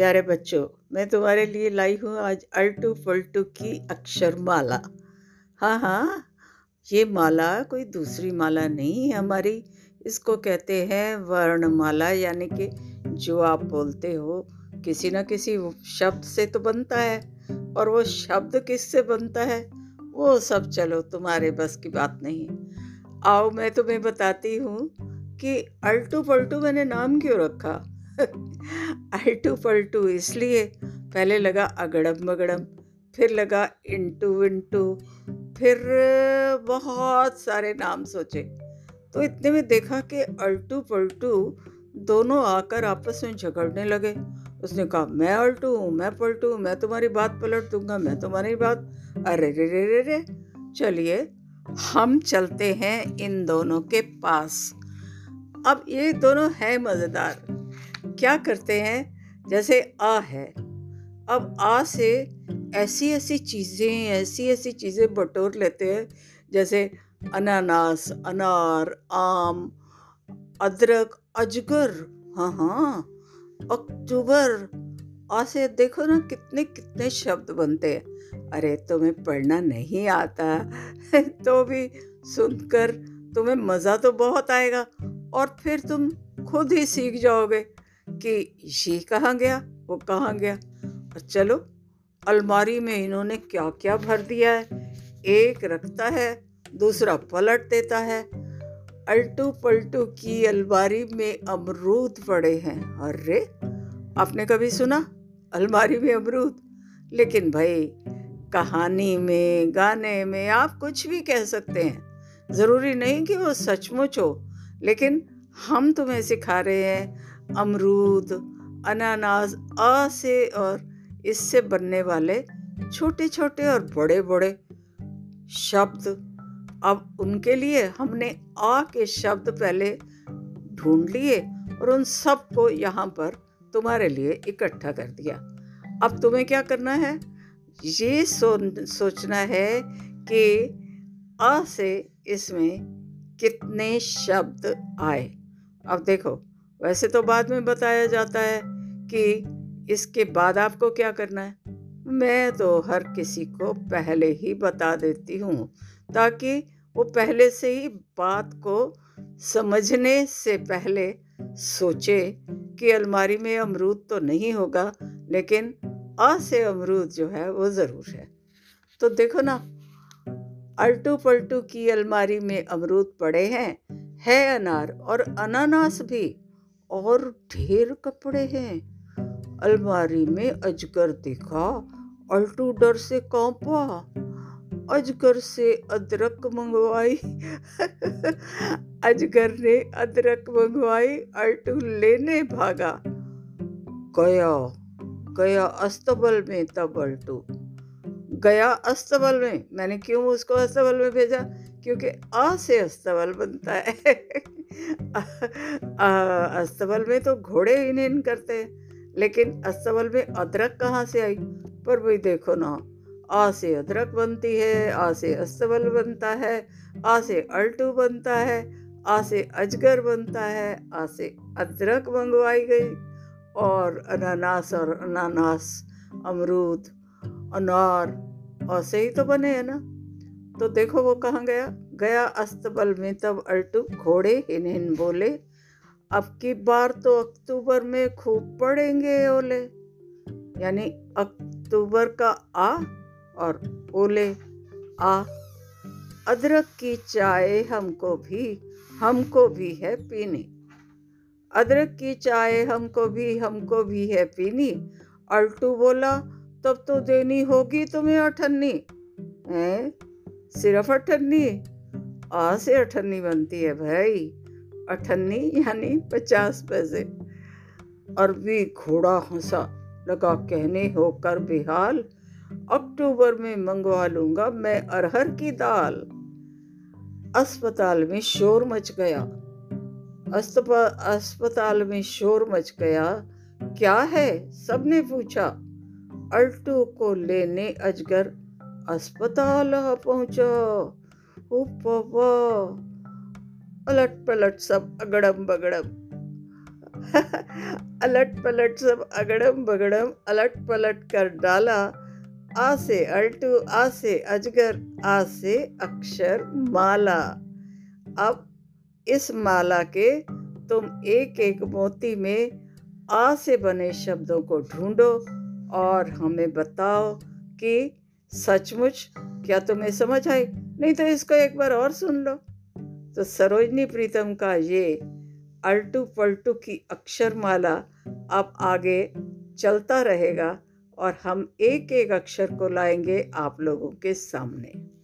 प्यारे बच्चों, मैं तुम्हारे लिए लाई हूँ आज अल्टू पल्टू की अक्षर माला हाँ हाँ ये माला कोई दूसरी माला नहीं है हमारी। इसको कहते हैं वर्णमाला, यानी कि जो आप बोलते हो, किसी न किसी शब्द से तो बनता है। और वो शब्द किससे बनता है? वो सब चलो, तुम्हारे बस की बात नहीं। आओ, मैं तुम्हें बताती हूँ कि अल्टू पल्टू मैंने नाम क्यों रखा? अल्टू पल्टू इसलिए पहले लगा अगड़म बगड़म फिर लगा इंटू विंटू फिर बहुत सारे नाम सोचे। तो इतने में देखा कि अल्टू पलटू दोनों आकर आपस में झगड़ने लगे। उसने कहा, मैं अल्टू हूँ, मैं पलटू मैं तुम्हारी बात पलट दूँगा, मैं तुम्हारी बात अरे रे रे रे रे, चलिए, हम चलते हैं इन दोनों के पास। अब ये दोनों हैं मज़ेदार। क्या करते हैं? जैसे आ है। अब आ से ऐसी ऐसी चीज़ें, ऐसी ऐसी चीज़ें बटोर लेते हैं, जैसे अनानास, अनार, आम, अदरक, अजगर हाँ हाँ अक्टूबर। आ से देखो ना कितने कितने शब्द बनते हैं। अरे, तुम्हें पढ़ना नहीं आता। तो भी सुनकर तुम्हें मज़ा तो बहुत आएगा और फिर तुम खुद ही सीख जाओगे। कि ये कहाँ गया, वो कहाँ गया? और चलो, अलमारी में इन्होंने क्या क्या भर दिया है। एक रखता है, दूसरा पलट देता है। अल्टू पलटू की अलमारी में अमरूद पड़े हैं। अरे, आपने कभी सुना? अलमारी में अमरूद? लेकिन भाई, कहानी में, गाने में आप कुछ भी कह सकते हैं। ज़रूरी नहीं कि वो सचमुच हो, लेकिन हम तुम्हें सिखा रहे हैं। अमरूद, अनानास आ से और इससे बनने वाले छोटे छोटे और बड़े बड़े शब्द। अब उनके लिए हमने आ के शब्द पहले ढूंढ लिए और उन सबको यहाँ पर तुम्हारे लिए इकट्ठा कर दिया। अब तुम्हें क्या करना है? ये सो सोचना है कि आ से इसमें कितने शब्द आए। अब देखो वैसे तो बाद में बताया जाता है कि इसके बाद आपको क्या करना है। मैं तो हर किसी को पहले ही बता देती हूँ, ताकि वो पहले से ही बात को समझने से पहले सोचे कि अलमारी में अमरूद तो नहीं होगा, लेकिन आ से अमरूद जो है वो ज़रूर है। तो देखो ना, अल्टू पलटू की अलमारी में अमरूद पड़े हैं, है अनार और अनानास भी। और ढेर कपड़े हैं। अलमारी में अजगर दिखा, अल्टू डर से कौपा, अजगर से अदरक मंगवाई। अजगर ने अदरक मंगवाई, अल्टू लेने भागा। गया गया अस्तबल में तब अल्टू। गया अस्तबल में? मैंने क्यों उसको अस्तबल में भेजा? क्योंकि आ से अस्तबल बनता है। अस्तबल में तो घोड़े ही नहीं करते, लेकिन अस्तबल में अदरक कहाँ से आई? पर भाई देखो ना, आ से अदरक बनती है, आ से अस्तबल बनता है, आ से अल्टू बनता है, आ से अजगर बनता है, आ से अदरक मंगवाई गई, और अनानास और अनानास, अमरूद, अनार, और से ही तो बने हैं ना। तो देखो वो कहाँ गया? गया अस्तबल में, तब अल्टू घोड़े हिन हिन बोले। अब की बार तो अक्टूबर में खूब पड़ेंगे ओले। यानी अक्टूबर का आ और ओले, आ। अदरक की चाय हमको भी हमको भी है पीनी। अदरक की चाय हमको भी हमको भी है पीनी। अल्टू बोला, तब तो देनी होगी तुम्हें अठन्नी। सिर्फ़ अठन्नी? आ से अठन्नी बनती है भाई। अठन्नी यानी पचास पैसे। अरबी घोड़ा हंसा, लगा कहने होकर बेहाल। अक्टूबर में मंगवा लूँगा मैं अरहर की दाल। अस्पताल में शोर मच गया। अस्पताल में शोर मच गया। क्या है? सबने पूछा। अल्टू को लेने अजगर, अस्पताल पहुँचा। पलट पलट सब अगड़म बगड़म। अलट पलट सब अगड़म बगड़म अलट पलट कर डाला। आ से अल्टू आ से अजगर आ से अक्षर माला। अब इस माला के तुम एक एक मोती में आ से बने शब्दों को ढूंढो और हमें बताओ कि सचमुच? क्या तुम्हें समझ आई? नहीं तो इसको एक बार और सुन लो। तो सरोजनी प्रीतम का ये अल्टू पलटू की अक्षर माला अब आगे चलता रहेगा और हम एक एक अक्षर को लाएँगे आप लोगों के सामने।